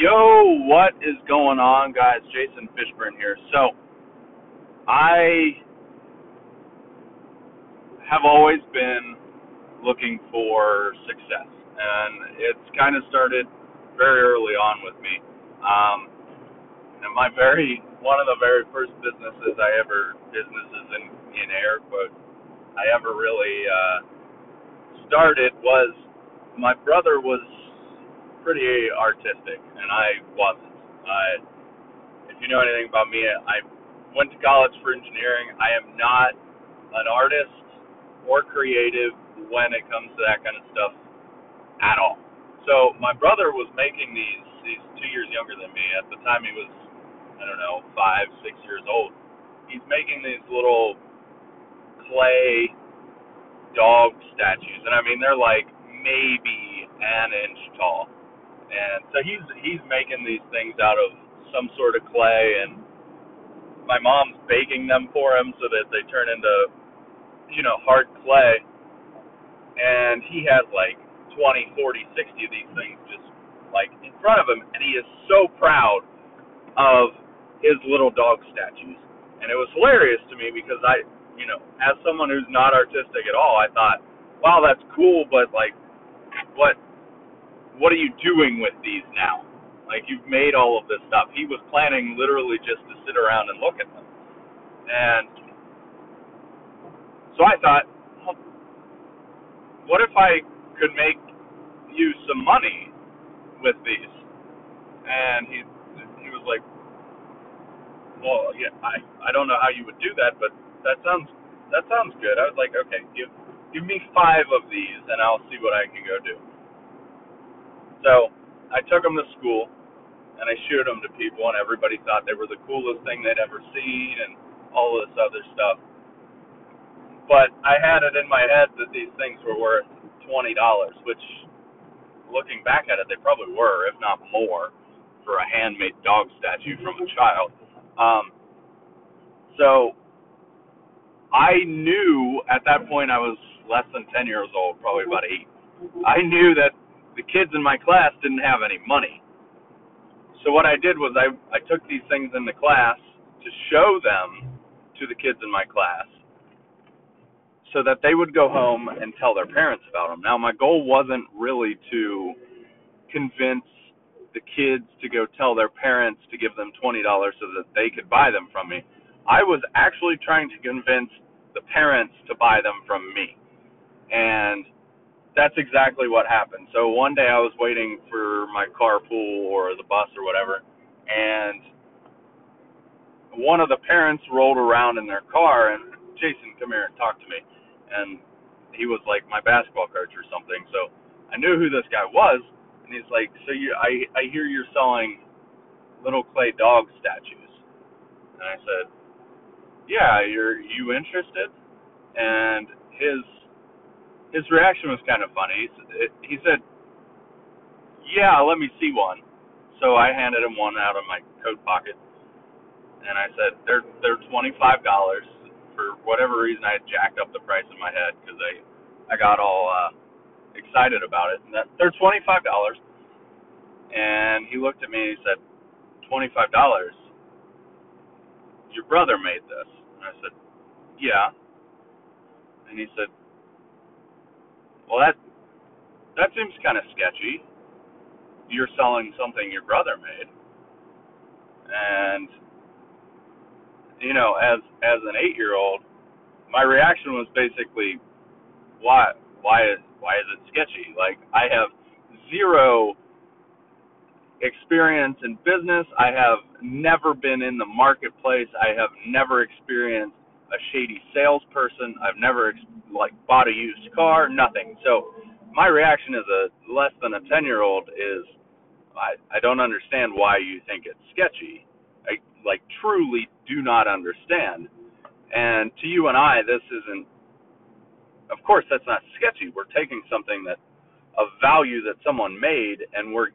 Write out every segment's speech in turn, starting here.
Yo, what is going on, guys? Jason Fishburne here. So, I have always been looking for success, and it's kind of started very early on with me. Um, and my very one of the very first businesses I ever businesses in in air quotes I ever really uh, started was my brother was pretty artistic, and I wasn't. Uh, if you know anything about me, I went to college for engineering. I am not an artist or creative when it comes to that kind of stuff at all. So my brother was making these. He's two years younger than me. At the time, he was I don't know five, six years old. He's making these little clay dog statues, and I mean they're like maybe an inch tall and so he's he's making these things out of some sort of clay and my mom's baking them for him so that they turn into you know hard clay. And he has like 20 40 60 of these things just like in front of him. And he is so proud of his little dog statues. And it was hilarious to me because i you know as someone who's not artistic at all i thought wow that's cool but like what what are you doing with these now? Like you've made all of this stuff. He was planning literally just to sit around and look at them. And so I thought, what if I could make you some money with these? And he he was like, well, yeah, I I don't know how you would do that, but that sounds that sounds good. I was like, okay, give give me five of these, and I'll see what I can go do. So I took them to school and I showed them to people, and everybody thought they were the coolest thing they'd ever seen, and all this other stuff. But I had it in my head that these things were worth twenty dollars, which, looking back at it, they probably were, if not more, for a handmade dog statue from a child. Um, so I knew at that point I was less than ten years old, probably about eight. I knew that the kids in my class didn't have any money. So what I did was I I took these things into class to show them to the kids in my class so that they would go home and tell their parents about them. Now my goal wasn't really to convince the kids to go tell their parents to give them $20 so that they could buy them from me. I was actually trying to convince the parents to buy them from me. And that's exactly what happened. So one day I was waiting for my carpool or the bus or whatever, and one of the parents rolled around in their car and Jason, come here and talk to me. And he was like my basketball coach or something. So I knew who this guy was, and he's like, "So you, I, I hear you're selling little clay dog statues." And I said, "Yeah, you're you interested?" And his his reaction was kind of funny. He said, "Yeah, let me see one." So I handed him one out of my coat pocket, and I said, "They're they're twenty five dollars." For whatever reason, I had jacked up the price in my head because I I got all uh, excited about it. And that, they're twenty five dollars. And he looked at me and he said, twenty five dollars. Your brother made this. And I said, yeah. And he said, well, that that seems kind of sketchy. You're selling something your brother made, and you know, as as an eight year old, my reaction was basically, why why is why is it sketchy? Like I have zero experience in business. I have never been in the marketplace. I have never experienced a shady salesperson. I've never like bought a used car, nothing. So my reaction as a less than a 10 year old is I I don't understand why you think it's sketchy. I like truly do not understand. And to you and I this isn't of course that's not sketchy. We're taking something that of value that someone made and we're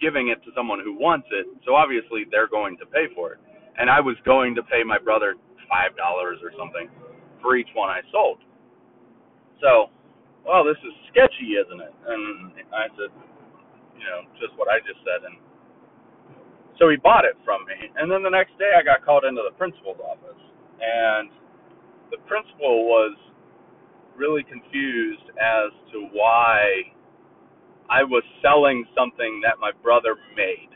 giving it to someone who wants it. So obviously they're going to pay for it. And I was going to pay my brother five dollars or something for each one I sold. So, well, this is sketchy, isn't it? And I said, you know, just what I just said, and So he bought it from me. And then the next day I got called into the principal's office. And the principal was really confused as to why I was selling something that my brother made.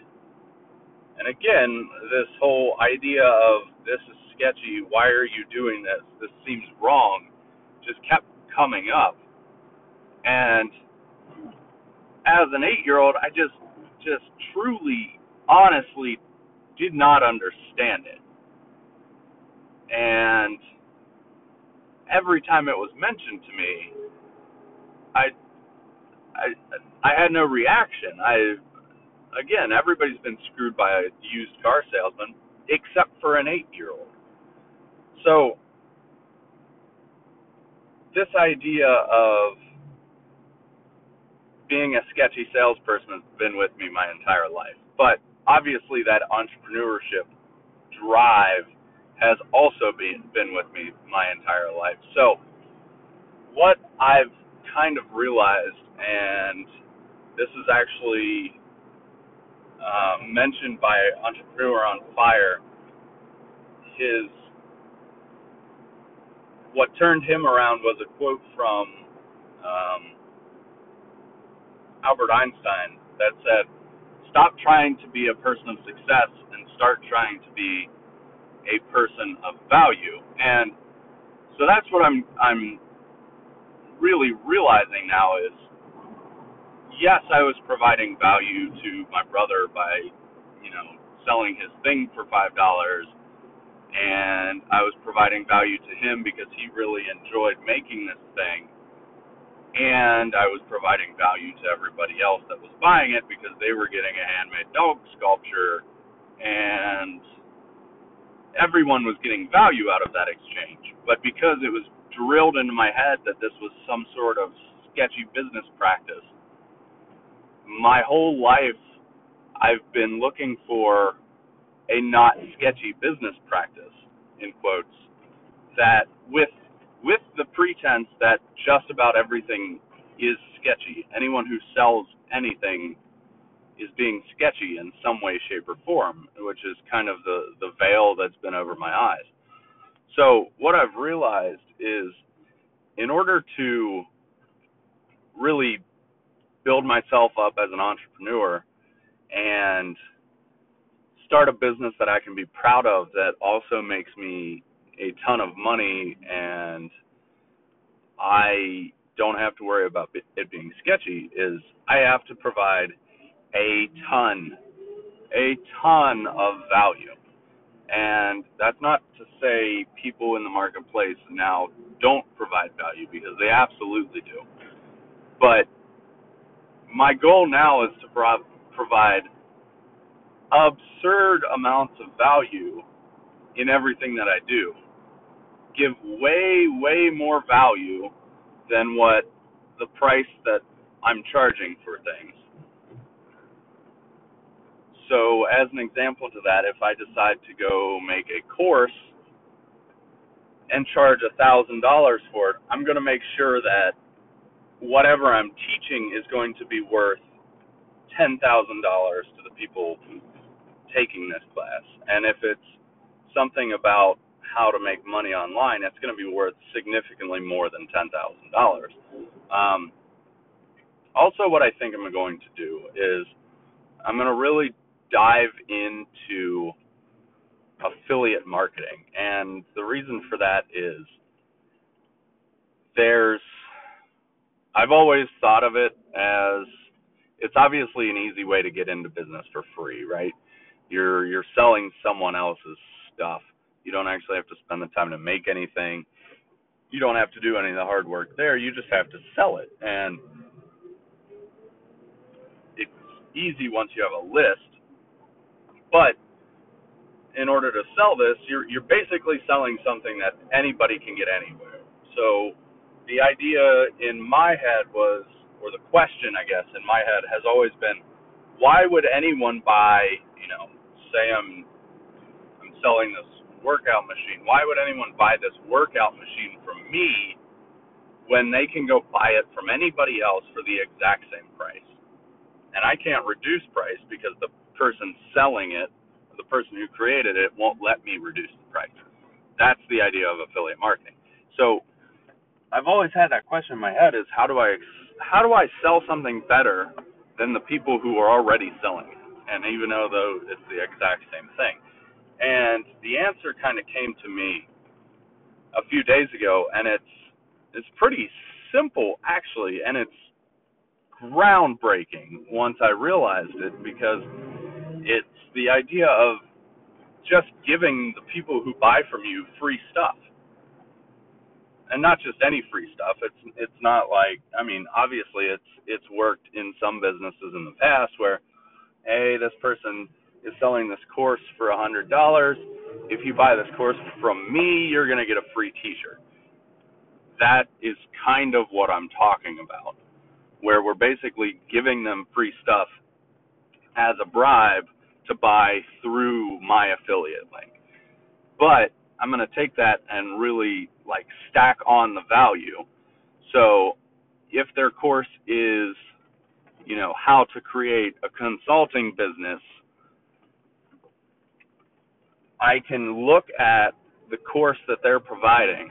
And again, this whole idea of this is sketchy, why are you doing this? This seems wrong, just kept coming up. And as an eight year old, I just just truly honestly did not understand it. And every time it was mentioned to me, I I I had no reaction. I again, everybody's been screwed by a used car salesman except for an 8-year-old. So this idea of being a sketchy salesperson has been with me my entire life. But obviously that entrepreneurship drive has also been been with me my entire life. So what I've kind of realized, and this is actually uh, mentioned by Entrepreneur on Fire, his what turned him around was a quote from um, Albert Einstein that said, "Stop trying to be a person of success and start trying to be a person of value. And so that's what I'm I'm really realizing now is yes, I was providing value to my brother by, you know, selling his thing for five dollars and I was providing value to him because he really enjoyed making this thing. And I was providing value to everybody else that was buying it because they were getting a handmade dog sculpture and everyone was getting value out of that exchange. But because it was drilled into my head that this was some sort of sketchy business practice, my whole life I've been looking for a not sketchy business practice in quotes that with with the pretense that just about everything is sketchy. Anyone who sells anything is being sketchy in some way, shape, or form, which is kind of the, the veil that's been over my eyes. So, what I've realized is in order to really build myself up as an entrepreneur and start a business that I can be proud of that also makes me a ton of money and I don't have to worry about it being sketchy is I have to provide a ton, a ton of value. And that's not to say people in the marketplace now don't provide value because they absolutely do. But my goal now is to pro- provide absurd amounts of value in everything that I do. Give way, way more value than what the price that I'm charging for things. So, as an example to that, if I decide to go make a course and charge a thousand dollars for it, I'm going to make sure that whatever I'm teaching is going to be worth ten thousand dollars to the people taking this class. And if it's something about how to make money online, it's going to be worth significantly more than ten thousand dollars. Um, also, what I think I'm going to do is I'm going to really dive into affiliate marketing. And the reason for that is there's, I've always thought of it as it's obviously an easy way to get into business for free, right? You're you're selling someone else's stuff. You don't actually have to spend the time to make anything. You don't have to do any of the hard work there. You just have to sell it. And it's easy once you have a list but in order to sell this, you're you're basically selling something that anybody can get anywhere. So the idea in my head was, or the question I guess in my head has always been, why would anyone buy, you know, say I'm I'm selling this workout machine. Why would anyone buy this workout machine from me when they can go buy it from anybody else for the exact same price? And I can't reduce price because the person selling it, the person who created it, won't let me reduce the price. That's the idea of affiliate marketing. So I've always had that question in my head: is how do I how do I sell something better than the people who are already selling it? And even though it's the exact same thing, and the answer kind of came to me a few days ago, and it's it's pretty simple actually, and it's groundbreaking once I realized it because it's the idea of just giving the people who buy from you free stuff. And not just any free stuff. It's it's not like I mean, obviously it's it's worked in some businesses in the past where hey, this person is selling this course for a hundred dollars. If you buy this course from me, you're gonna get a free t shirt. That is kind of what I'm talking about where we're basically giving them free stuff as a bribe to buy through my affiliate link. But I'm going to take that and really like stack on the value. So if their course is, you know, how to create a consulting business, I can look at the course that they're providing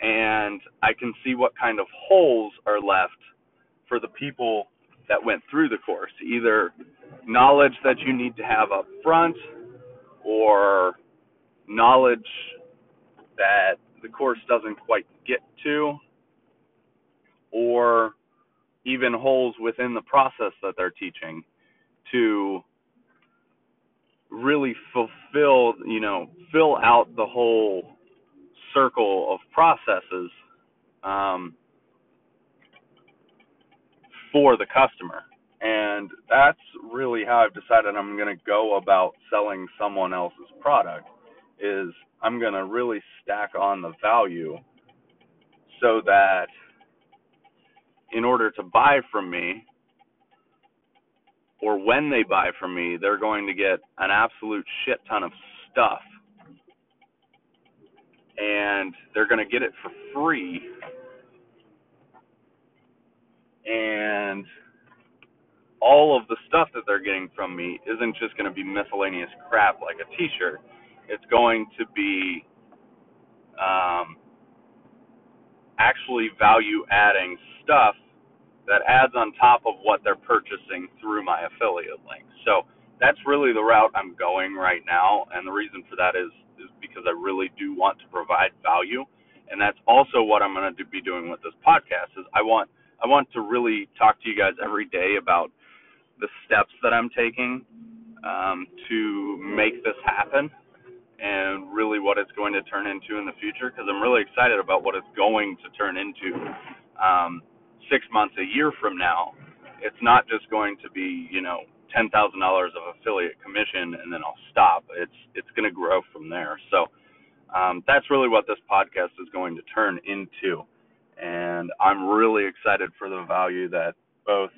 and I can see what kind of holes are left for the people that went through the course. Either knowledge that you need to have up front or knowledge that the course doesn't quite get to or even holes within the process that they're teaching to really fulfill, you know, fill out the whole circle of processes um, for the customer. And that's really how I've decided I'm going to go about selling someone else's product is I'm going to really stack on the value so that in order to buy from me or when they buy from me, they're going to get an absolute shit ton of stuff and they're going to get it for free. And all of the stuff that they're getting from me isn't just going to be miscellaneous crap like a T-shirt. It's going to be um, actually value-adding stuff that adds on top of what they're purchasing through my affiliate link. So that's really the route I'm going right now, and the reason for that is is because I really do want to provide value, and that's also what I'm going to be doing with this podcast. Is I want I want to really talk to you guys every day about the steps that I'm taking um, to make this happen, and really what it's going to turn into in the future. Because I'm really excited about what it's going to turn into um, six months, a year from now. It's not just going to be you know ten thousand dollars of affiliate commission and then I'll stop. It's it's going to grow from there. So um, that's really what this podcast is going to turn into, and I'm really excited for the value that both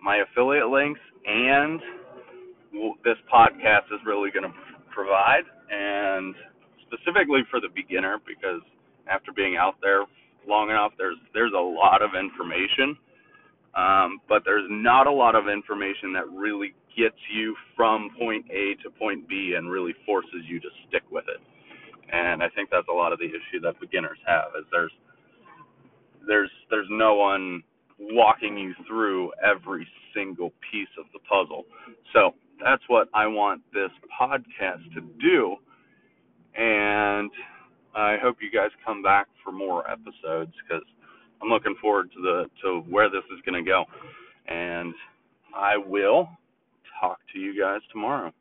my affiliate links and this podcast is really going to provide, and specifically for the beginner because after being out there long enough, there's there's a lot of information um, but there's not a lot of information that really gets you from point A to point B and really forces you to stick with it. And I think that's a lot of the issue that beginners have is there's there's there's no one walking you through every single piece of the puzzle. So that's what I want this podcast to do. And I hope you guys come back for more episodes because I'm looking forward to the to where this is going to go, and I will talk to you guys tomorrow.